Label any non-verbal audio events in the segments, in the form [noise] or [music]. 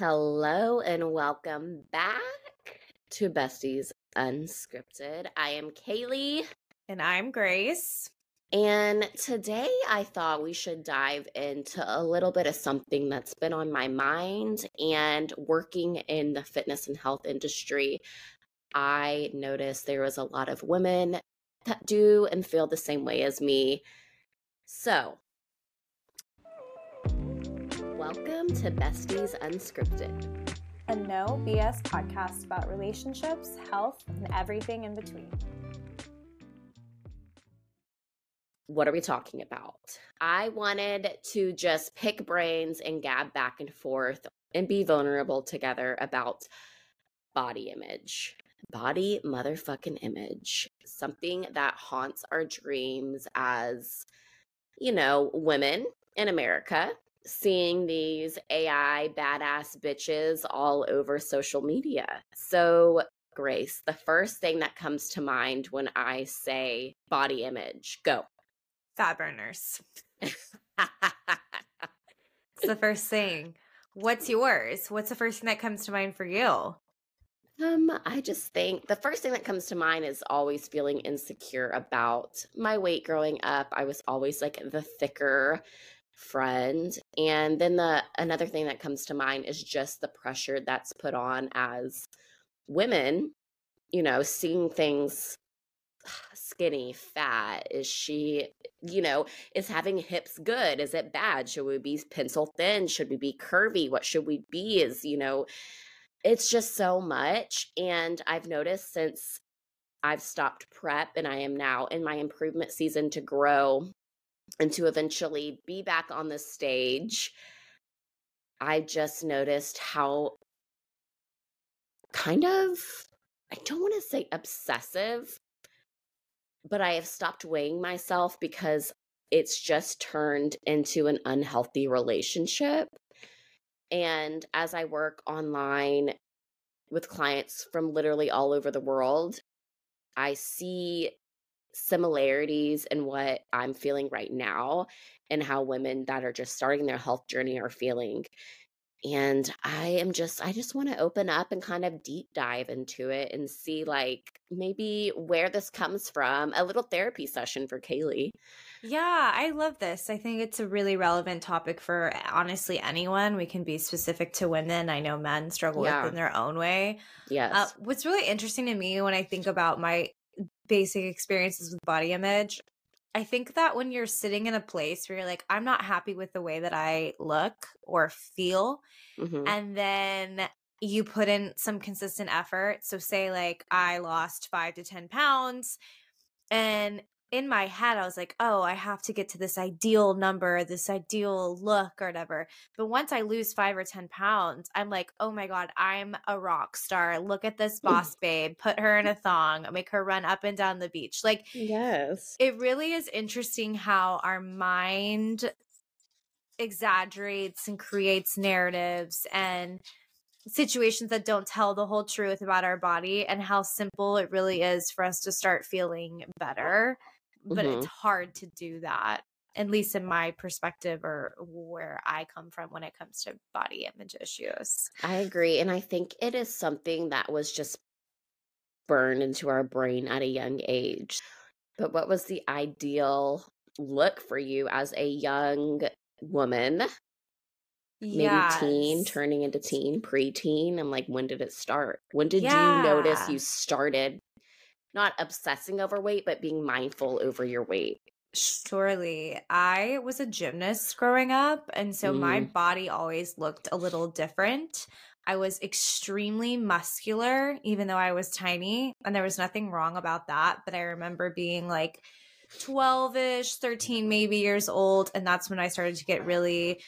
Hello and welcome back to Besties Unscripted. I am Kaylee. And I'm Grace. And today I thought we should dive into a little bit of something that's been on my mind and working in the fitness and health industry. I noticed there was a lot of women that do and feel the same way as me. So, Welcome to Besties Unscripted, a no BS podcast about relationships, health, and everything in between. What are we talking about? I wanted to just pick brains and gab back and forth and be vulnerable together about body image. Body motherfucking image. Something that haunts our dreams as, you know, women in America seeing these AI badass bitches all over social media. So, Grace, the first thing that comes to mind when I say body image, go. Fat burners. [laughs] it's the first thing. What's yours? What's the first thing that comes to mind for you? Um, I just think the first thing that comes to mind is always feeling insecure about my weight growing up. I was always like the thicker friend and then the another thing that comes to mind is just the pressure that's put on as women you know seeing things [sighs] skinny fat is she you know is having hips good? Is it bad? Should we be pencil thin? Should we be curvy? What should we be is you know it's just so much. And i've noticed since i've stopped prep and i am now in my improvement season to grow and to eventually be back on the stage, I just noticed how kind of, I don't want to say obsessive, but I have stopped weighing myself because it's just turned into an unhealthy relationship. And as I work online with clients from literally all over the world, I see similarities in what I'm feeling right now and how women that are just starting their health journey are feeling. And I am just, I just want to open up and kind of deep dive into it and see, like, maybe where this comes from. A little therapy session for Kaylee. Yeah, I love this. I think it's a really relevant topic for honestly anyone. We can be specific to women. I know men struggle yeah. with in their own way. Yes. Uh, what's really interesting to me when I think about my basic experiences with body image. I think that when you're sitting in a place where you're like, I'm not happy with the way that I look or feel, mm-hmm. and then you put in some consistent effort. So, say, like, I lost five to 10 pounds, and in my head, I was like, oh, I have to get to this ideal number, this ideal look or whatever. But once I lose five or 10 pounds, I'm like, oh my God, I'm a rock star. Look at this mm. boss babe. Put her in a thong, make her run up and down the beach. Like, yes. It really is interesting how our mind exaggerates and creates narratives and situations that don't tell the whole truth about our body and how simple it really is for us to start feeling better but mm-hmm. it's hard to do that at least in my perspective or where I come from when it comes to body image issues. I agree. And I think it is something that was just burned into our brain at a young age. But what was the ideal look for you as a young woman? Yes. Maybe teen, turning into teen, preteen. And like, when did it start? When did yeah. you notice you started not obsessing over weight, but being mindful over your weight. Surely. I was a gymnast growing up, and so mm. my body always looked a little different. I was extremely muscular, even though I was tiny, and there was nothing wrong about that. But I remember being like 12 ish, 13 maybe years old, and that's when I started to get really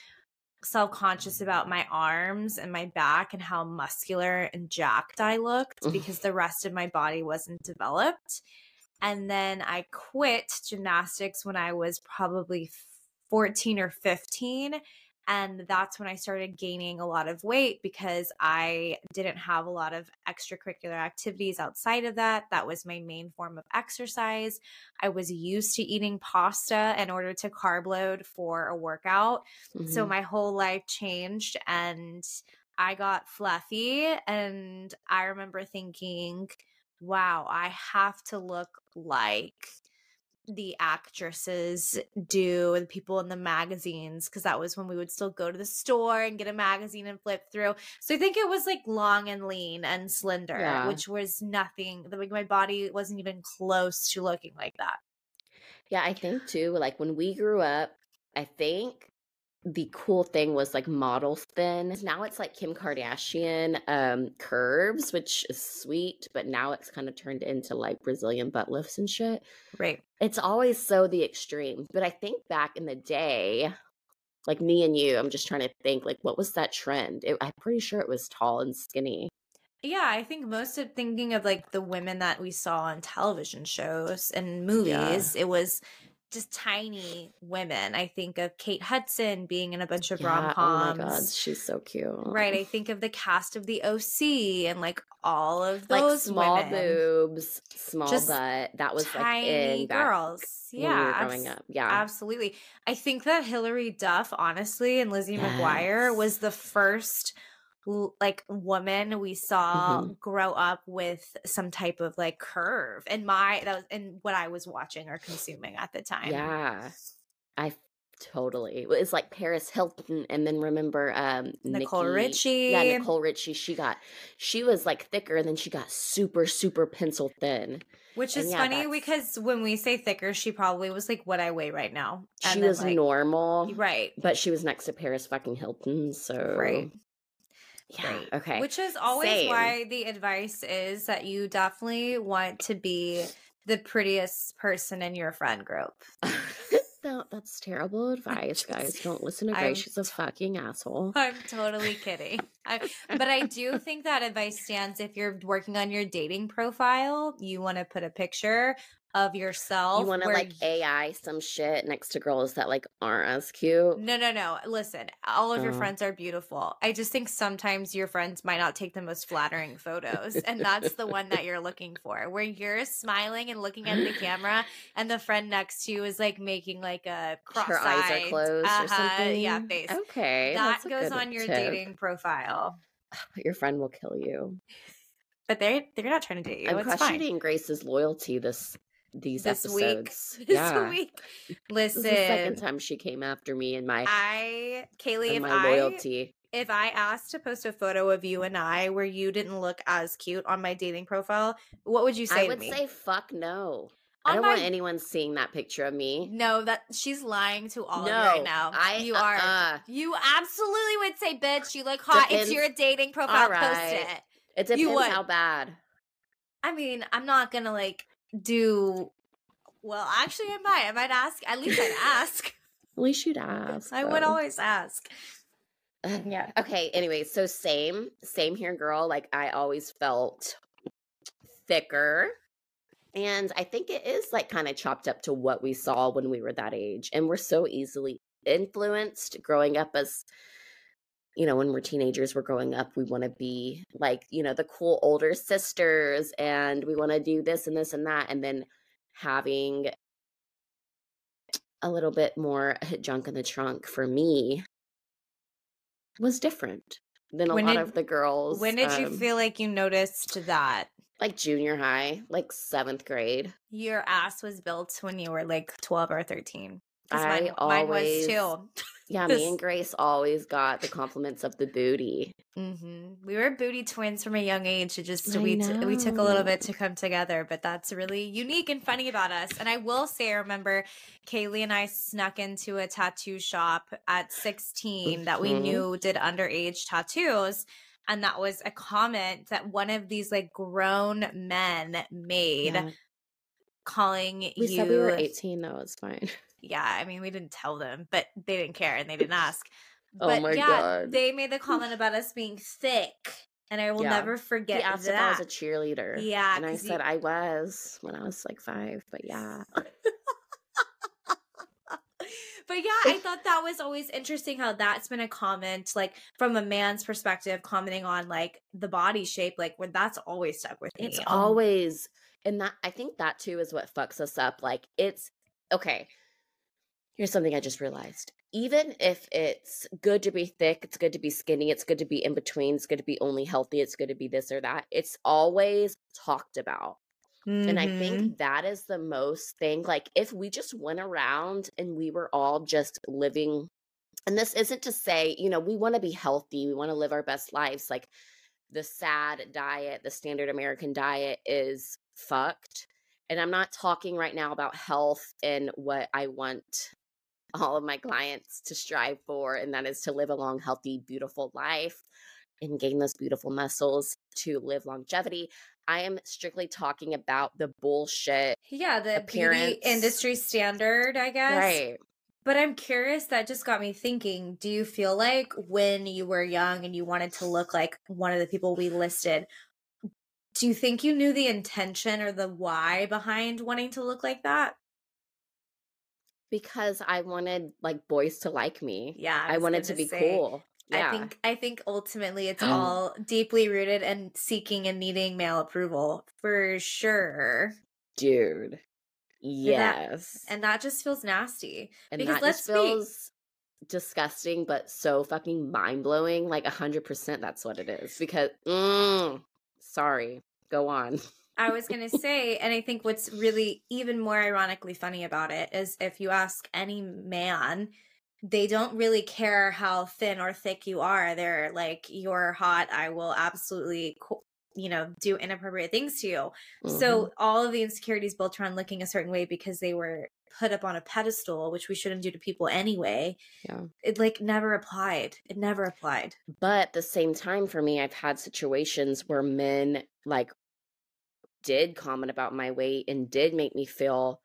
self conscious about my arms and my back and how muscular and jacked I looked because the rest of my body wasn't developed. And then I quit gymnastics when I was probably 14 or 15 and that's when I started gaining a lot of weight because I didn't have a lot of extracurricular activities outside of that. That was my main form of exercise. I was used to eating pasta in order to carb load for a workout. Mm-hmm. So my whole life changed and I got fluffy and I remember thinking, wow, I have to look like the actresses do and people in the magazines because that was when we would still go to the store and get a magazine and flip through so i think it was like long and lean and slender yeah. which was nothing like my body wasn't even close to looking like that yeah i think too like when we grew up i think the cool thing was like model thin. Now it's like Kim Kardashian um curves, which is sweet, but now it's kind of turned into like Brazilian butt lifts and shit. Right. It's always so the extreme. But I think back in the day, like me and you, I'm just trying to think like what was that trend? It, I'm pretty sure it was tall and skinny. Yeah, I think most of thinking of like the women that we saw on television shows and movies, yeah. it was just tiny women. I think of Kate Hudson being in a bunch of yeah, rom coms. Oh my god, she's so cute. Right. I think of the cast of the OC and like all of those like small women. boobs, small just butt. That was like in girls. yeah, we growing up. Yeah, absolutely. I think that Hilary Duff, honestly, and Lizzie yes. McGuire was the first like woman we saw mm-hmm. grow up with some type of like curve and my that was and what I was watching or consuming at the time. Yeah. I totally it's like Paris Hilton and then remember um Nicole Nikki, Richie. Yeah, Nicole Richie. She got she was like thicker and then she got super, super pencil thin. Which is yeah, funny because when we say thicker, she probably was like what I weigh right now. she was like, normal. Right. But she was next to Paris fucking Hilton. So Right. Yeah. Okay. Which is always Same. why the advice is that you definitely want to be the prettiest person in your friend group. [laughs] no, that's terrible advice, guys. Don't listen to Grace. She's a fucking asshole. I'm totally kidding. I, but I do think that advice stands if you're working on your dating profile. You want to put a picture of yourself. You want to like AI some shit next to girls that like aren't as cute. No, no, no. Listen, all of your uh-huh. friends are beautiful. I just think sometimes your friends might not take the most flattering photos, and that's the one that you're looking for, where you're smiling and looking at the camera, and the friend next to you is like making like a cross. Her eyes are closed uh-huh, or something. Yeah, face. Okay, that goes on your tip. dating profile. Your friend will kill you. But they they're not trying to date you. I'm it's questioning fine. Grace's loyalty this these this [laughs] episodes. Week. This yeah. week. Listen. [laughs] This is the second time she came after me and my I Kaylee if my loyalty. If I asked to post a photo of you and I where you didn't look as cute on my dating profile, what would you say I would say fuck no. On I don't my... want anyone seeing that picture of me. No, that she's lying to all no, of you right now. I, you are. Uh, you absolutely would say, "Bitch, you look hot." Depends. It's your dating profile. Right. Post it. It depends how bad. I mean, I'm not gonna like do well, actually, I might. I might ask. At least I'd ask. [laughs] At least you'd ask. I would always ask. yeah. Okay. Anyway, so same, same here, girl. Like I always felt thicker. And I think it is like kind of chopped up to what we saw when we were that age. And we're so easily influenced growing up as, you know, when we're teenagers, we're growing up, we want to be like, you know, the cool older sisters and we want to do this and this and that. And then having a little bit more junk in the trunk for me was different than a when lot did, of the girls. When did um, you feel like you noticed that? Like junior high, like seventh grade. Your ass was built when you were like 12 or 13. I mine, always, mine was too. [laughs] Yeah, me and Grace always got the compliments of the booty. Mm-hmm. We were booty twins from a young age. It just we t- we took a little bit to come together, but that's really unique and funny about us. And I will say, I remember Kaylee and I snuck into a tattoo shop at 16 mm-hmm. that we mm-hmm. knew did underage tattoos. And that was a comment that one of these like grown men made yeah. calling we you. We said we were 18, though. It's fine. Yeah, I mean, we didn't tell them, but they didn't care and they didn't [laughs] ask. Oh but oh my yeah, god. They made the [laughs] comment about us being thick. And I will yeah. never forget he asked that. if I was a cheerleader. Yeah. And I said you... I was when I was like five, but yeah. [laughs] but yeah, I thought that was always interesting how that's been a comment, like from a man's perspective, commenting on like the body shape, like when that's always stuck with me. It's um, always, and that I think that too is what fucks us up. Like it's okay. Here's something I just realized. even if it's good to be thick, it's good to be skinny, it's good to be in between, it's good to be only healthy, it's good to be this or that, it's always talked about. Mm-hmm. And I think mm-hmm. that is the most thing. Like, if we just went around and we were all just living, and this isn't to say, you know, we want to be healthy, we want to live our best lives. Like, the sad diet, the standard American diet is fucked. And I'm not talking right now about health and what I want all of my clients to strive for, and that is to live a long, healthy, beautiful life and gain those beautiful muscles to live longevity. I am strictly talking about the bullshit. Yeah, the appearance. beauty industry standard, I guess. Right. But I'm curious, that just got me thinking. Do you feel like when you were young and you wanted to look like one of the people we listed, do you think you knew the intention or the why behind wanting to look like that? Because I wanted like boys to like me. Yeah. I, I wanted to be say, cool. Yeah. I think I think ultimately it's [gasps] all deeply rooted and seeking and needing male approval for sure. Dude. Yes. And that, and that just feels nasty. And because that let's feels be... disgusting, but so fucking mind blowing. Like a hundred percent that's what it is. Because mm, sorry. Go on. I was going to say, and I think what's really even more ironically funny about it is if you ask any man, they don't really care how thin or thick you are. They're like, you're hot. I will absolutely, you know, do inappropriate things to you. Mm-hmm. So all of the insecurities built around looking a certain way because they were put up on a pedestal, which we shouldn't do to people anyway. Yeah. It like never applied. It never applied. But at the same time, for me, I've had situations where men like did comment about my weight and did make me feel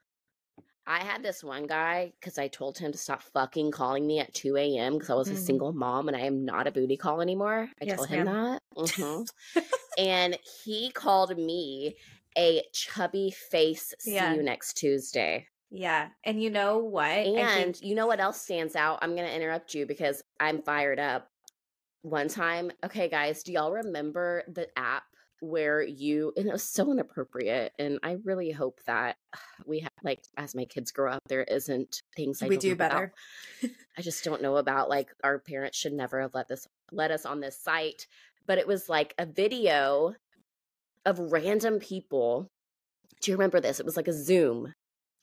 I had this one guy because I told him to stop fucking calling me at 2 a.m. because I was mm-hmm. a single mom and I am not a booty call anymore. I yes, told him ma'am. that. Mm-hmm. [laughs] and he called me a chubby face. See yeah. you next Tuesday. Yeah. And you know what? And think- you know what else stands out? I'm going to interrupt you because I'm fired up. One time, okay, guys, do y'all remember the app where you and it was so inappropriate and i really hope that [sighs] we have like as my kids grow up there isn't things I we do better. [laughs] I just don't know about like our parents should never have let this let us on this site but it was like a video of random people do you remember this? It was like a zoom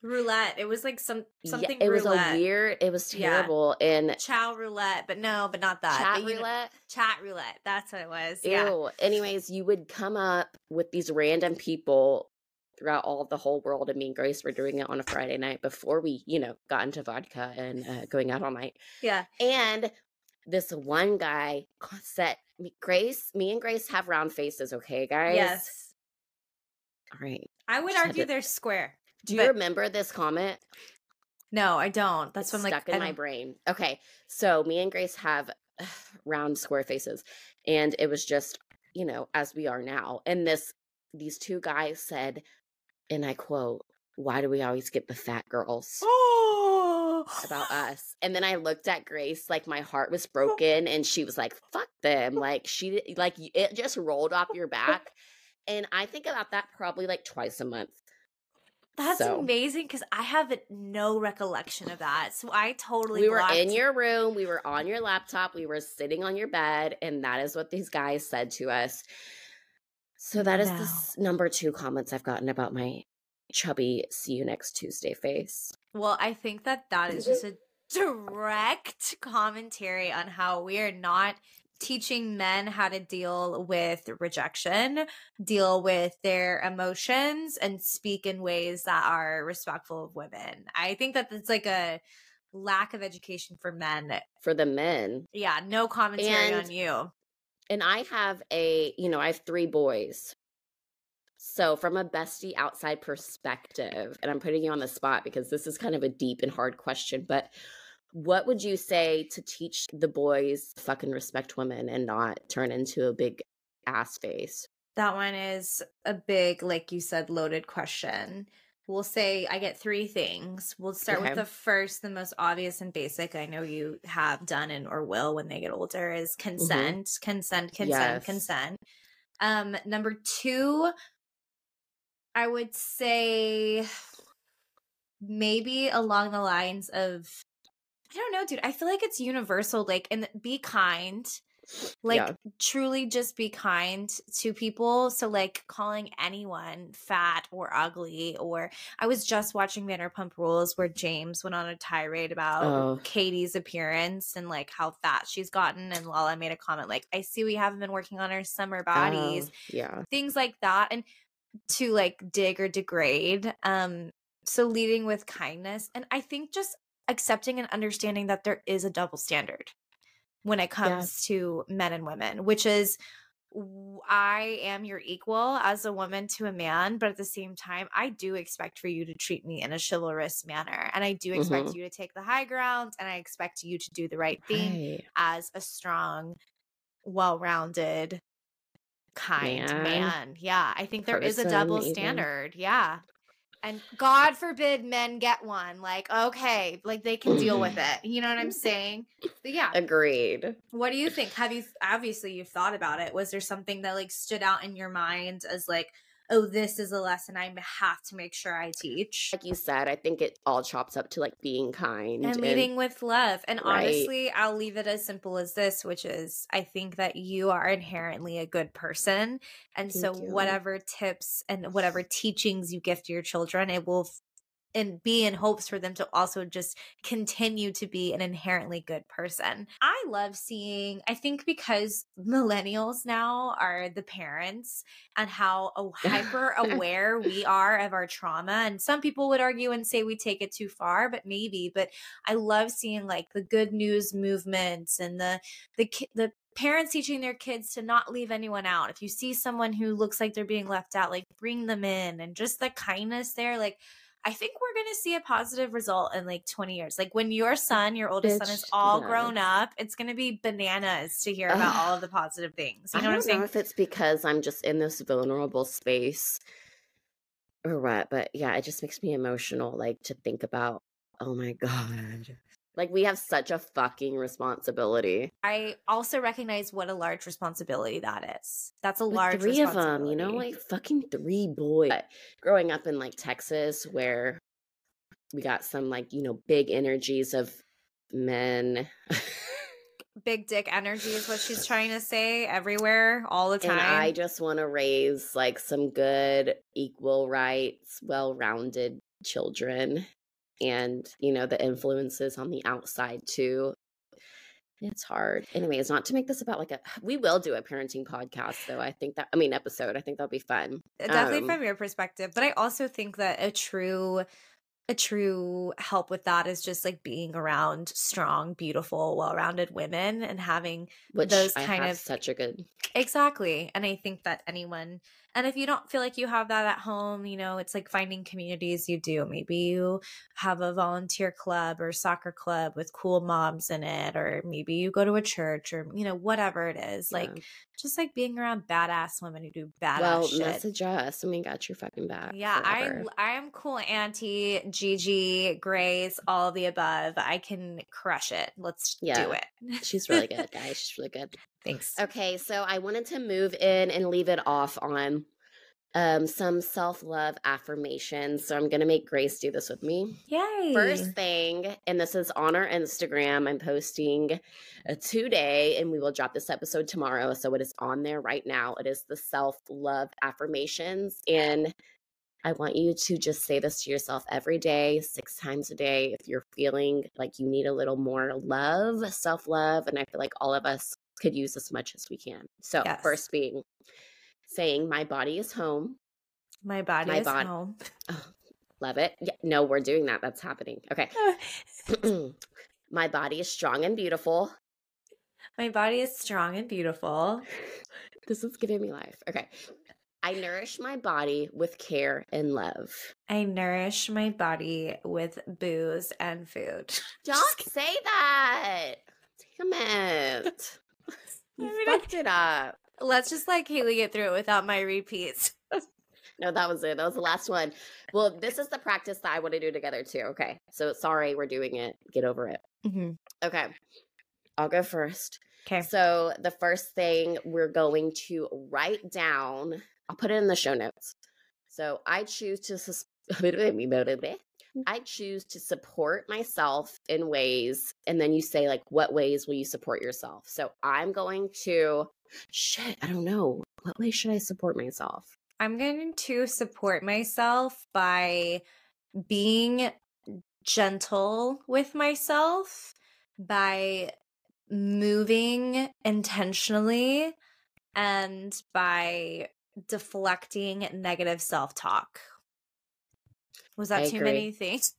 roulette. It was like some something. Yeah, it roulette. was a weird. It was terrible. Yeah. And chow roulette, but no, but not that. Chat but, roulette. Know, chat roulette. That's what it was. Ew. Yeah. Anyways, you would come up with these random people throughout all the whole world. And me and Grace were doing it on a Friday night before we, you know, got into vodka and uh, going out all night. Yeah. And this one guy set me, Grace. Me and Grace have round faces. Okay, guys. Yes. All right. I would argue they're square. Do you but, remember this comment? No, I don't. That's what I'm stuck like, in my brain. Okay, so me and Grace have [sighs] round square faces, and it was just you know as we are now. And this these two guys said, and I quote, "Why do we always get the fat girls?" Oh. about us. And then I looked at Grace like my heart was [laughs] broken and she was like, "Fuck them." Like she like it just rolled off your back. And I think about that probably like twice a month. That's so. amazing because I have no recollection of that. So I totally We were in your room, we were on your laptop, we were sitting on your bed, and that is what these guys said to us. So that is no. the number two comments I've gotten about my chubby see you next Tuesday face. Well, I think that that is just a direct commentary on how we are not teaching men how to deal with rejection, deal with their emotions, and speak in ways that are respectful of women. I think that it's like a lack of education for men. For the men. Yeah, no commentary and, on you. And I have a, you know, I have three boys. So, from a bestie outside perspective, and I'm putting you on the spot because this is kind of a deep and hard question, but what would you say to teach the boys fucking respect women and not turn into a big ass face? That one is a big, like you said, loaded question. We'll say I get three things. We'll start okay. with the first, the most obvious and basic. I know you have done and or will when they get older is mm-hmm. consent, mm-hmm. consent, consent, yes. consent. Um, number two, I would say maybe along the lines of I don't know, dude. I feel like it's universal. Like, and be kind. Like, yeah. truly just be kind to people. So, like, calling anyone fat or ugly, or I was just watching Vanderpump Rules where James went on a tirade about oh. Katie's appearance and like how fat she's gotten. And Lala made a comment like, I see we haven't been working on our summer bodies. Oh, yeah. Things like that. And to like dig or degrade. Um, so leading with kindness. And I think just accepting and understanding that there is a double standard when it comes yeah. to men and women, which is I am your equal as a woman to a man, but at the same time, I do expect for you to treat me in a chivalrous manner. And I do expect mm-hmm. you to take the high ground and I expect you to do the right thing right. as a strong, well rounded, kind man. man. Yeah. I think there Person, is a double even. standard. Yeah and god forbid men get one like okay like they can deal with it. You know what i'm saying? But yeah. Agreed. What do you think? Have you obviously you've thought about it. Was there something that like stood out in your mind as like oh, this is a lesson I have to make sure I teach. Like you said, I think it all chops up to like being kind and leading with love. And right. honestly, I'll leave it as simple as this, which is I think that you are inherently a good person. And Thank so, you. whatever tips and whatever teachings you gift your children, it will and be in hopes for them to also just continue to be an inherently good person. I love seeing, I think because millennials now are the parents and how hyper [laughs] aware we are of our trauma. And some people would argue and say we take it too far, but maybe. But I love seeing like the good news movements and the, the, the, parents teaching their kids to not leave anyone out. If you see someone who looks like they're being left out, like bring them in and just the kindness there. Like I think we're going to see a positive result in like 20 years. Like when your son, your oldest Bitch, son is all grown up, it's going to be bananas to hear about all of the positive things. You know what I'm saying? if it's because I'm just in this vulnerable space or what, but yeah, it just makes me emotional like to think about, oh my God, like we have such a fucking responsibility. I also recognize what a large responsibility that is. That's a large three of them, you know, like fucking three boys. Growing up in like Texas, where we got some like you know big energies of men. [laughs] big dick energy is what she's trying to say everywhere all the time. And I just want to raise like some good equal rights, well-rounded children and you know the influences on the outside too. It's hard. Anyways not to make this about like a [sighs] we will do a parenting podcast though. I think that i mean episode. I think that'll be fun. Definitely um, from your perspective but i also think that a true a true help with that is just like being around strong, beautiful, well-rounded women and having Which those kind of such a good Exactly. And I think that anyone and if you don't feel like you have that at home, you know, it's like finding communities you do. Maybe you have a volunteer club or soccer club with cool moms in it, or maybe you go to a church or, you know, whatever it is. Yeah. Like just like being around badass women who do badass well, shit. message us and we got your fucking back. Yeah, I I am cool, Auntie, Gigi, Grace, all the above. I can crush it. Let's yeah. do it. She's [laughs] really good, guys. She's really good. Thanks. Okay, so I wanted to move in and leave it off on um, some self love affirmations. So I'm going to make Grace do this with me. Yay. First thing, and this is on our Instagram, I'm posting today, and we will drop this episode tomorrow. So it is on there right now. It is the self love affirmations. And I want you to just say this to yourself every day, six times a day. If you're feeling like you need a little more love, self love, and I feel like all of us could use as much as we can. So, yes. first being saying, My body is home. My body My is bod- home. [laughs] Oh, love it. Yeah, no, we're doing that. That's happening. Okay. [laughs] [clears throat] My body is strong and beautiful. My body is strong and beautiful. [laughs] This is giving me life. Okay. I nourish my body with care and love. I nourish my body with booze and food. Don't say that. Damn it. You I mean, fucked it up. Let's just like Haley get through it without my repeats. [laughs] no, that was it. That was the last one. Well, this is the practice that I want to do together too. Okay. So sorry, we're doing it. Get over it. Mm-hmm. Okay. I'll go first. Okay. So the first thing we're going to write down, I'll put it in the show notes. So I choose to sus- [laughs] Mm-hmm. I choose to support myself in ways, and then you say, like, what ways will you support yourself? So I'm going to, shit, I don't know. What way should I support myself? I'm going to support myself by being gentle with myself, by moving intentionally, and by deflecting negative self talk. Was that I too agree. many things?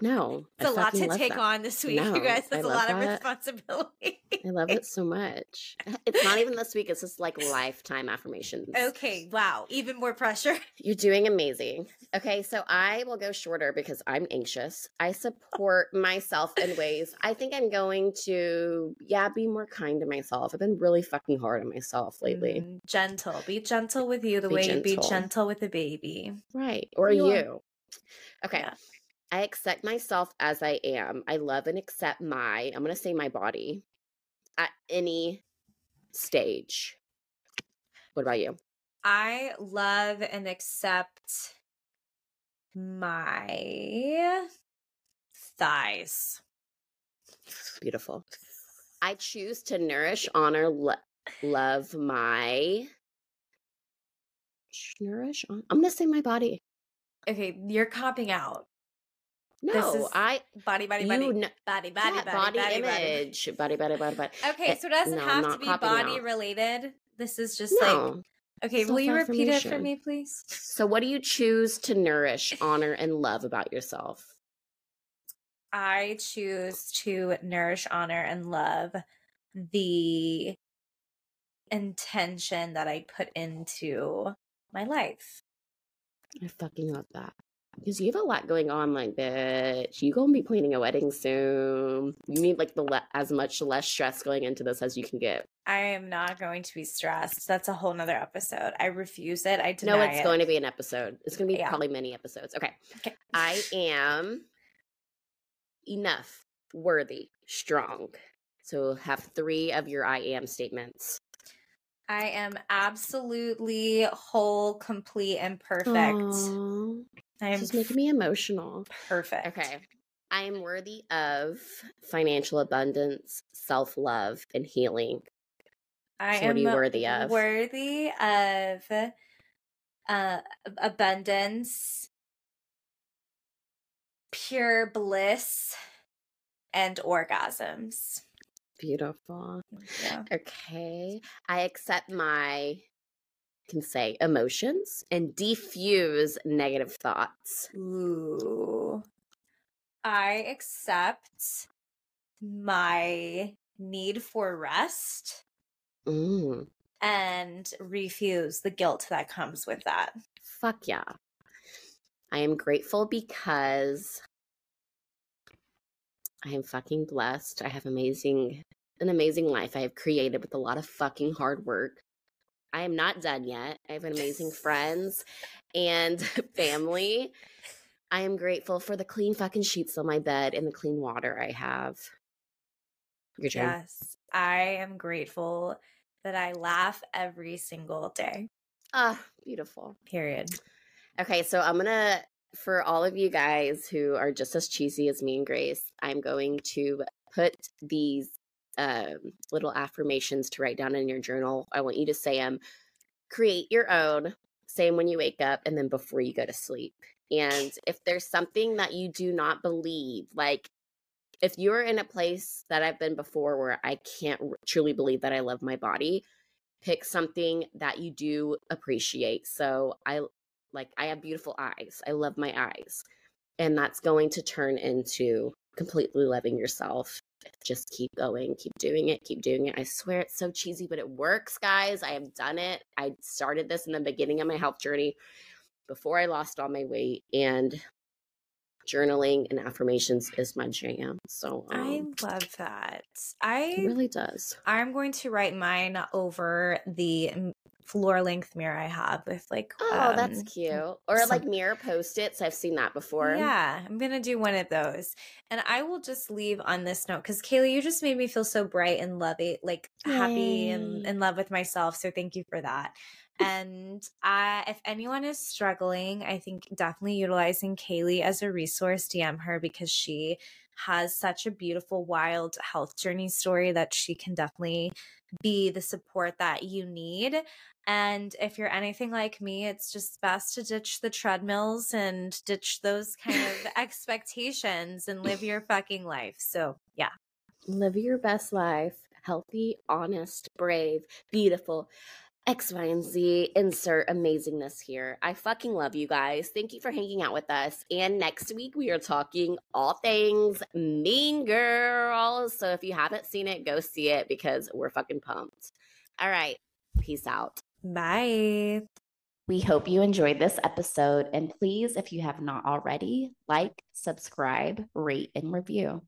No. It's I a lot to take that. on this week, no, you guys. That's a lot that. of responsibility. I love it so much. [laughs] [laughs] It's not even this week, it's just like lifetime affirmations. Okay, wow. Even more pressure. [laughs] You're doing amazing. Okay, so I will go shorter because I'm anxious. I support myself in ways. I think I'm going to, yeah, be more kind to myself. I've been really fucking hard on myself lately. Mm, gentle. Be gentle with you the be way gentle. you be gentle with a baby. Right. Or you. you. Okay. Yeah. I accept myself as I am. I love and accept my, I'm going to say my body at any stage. What about you? I love and accept my thighs. Beautiful. I choose to nourish, honor, lo- love my nourish. On- I'm gonna say my body. Okay, you're copping out. No, I body body body, kn- body body yeah, body body body image body body body body. Okay, so it doesn't have to be body out. related. This is just no. like okay. Will you repeat it for me, please? So, what do you choose to nourish, [laughs] honor, and love about yourself? I choose to nourish, honor, and love the intention that I put into my life. I fucking love that because you have a lot going on, like bitch. You gonna be planning a wedding soon. You need like the le- as much less stress going into this as you can get. I am not going to be stressed. That's a whole nother episode. I refuse it. I deny No, it's it. going to be an episode. It's going to be yeah. probably many episodes. Okay. okay. I am enough, worthy, strong. So have three of your I am statements. I am absolutely whole, complete, and perfect. Aww. I'm just making me emotional. Perfect. Okay. I am worthy of financial abundance, self love, and healing. I so am worthy of? Worthy of uh, abundance, pure bliss, and orgasms. Beautiful. Okay. I accept my can say emotions and defuse negative thoughts. Ooh. I accept my need for rest mm. and refuse the guilt that comes with that. Fuck yeah. I am grateful because I am fucking blessed. I have amazing an amazing life I have created with a lot of fucking hard work. I am not done yet. I have amazing [laughs] friends and [laughs] family. I am grateful for the clean fucking sheets on my bed and the clean water I have. Your turn. Yes. I am grateful that I laugh every single day. Ah, beautiful. Period. Okay, so I'm going to for all of you guys who are just as cheesy as me and Grace, I'm going to put these um, little affirmations to write down in your journal. I want you to say them. Create your own. Say them when you wake up and then before you go to sleep. And if there's something that you do not believe, like if you're in a place that I've been before where I can't truly believe that I love my body, pick something that you do appreciate. So I like I have beautiful eyes. I love my eyes. And that's going to turn into completely loving yourself just keep going, keep doing it, keep doing it. I swear it's so cheesy, but it works, guys. I have done it. I started this in the beginning of my health journey before I lost all my weight, and journaling and affirmations is my jam. So um, I love that. I really does. I'm going to write mine over the floor length mirror I have with like oh um, that's cute. Or some... like mirror post its I've seen that before. Yeah I'm gonna do one of those. And I will just leave on this note because Kaylee you just made me feel so bright and lovey like Yay. happy and in love with myself so thank you for that and uh, if anyone is struggling I think definitely utilizing Kaylee as a resource DM her because she has such a beautiful wild health journey story that she can definitely be the support that you need. And if you're anything like me, it's just best to ditch the treadmills and ditch those kind of [laughs] expectations and live your fucking life. So, yeah. Live your best life. Healthy, honest, brave, beautiful. X, Y, and Z, insert amazingness here. I fucking love you guys. Thank you for hanging out with us. And next week, we are talking all things Mean Girls. So if you haven't seen it, go see it because we're fucking pumped. All right. Peace out. Bye. We hope you enjoyed this episode. And please, if you have not already, like, subscribe, rate, and review.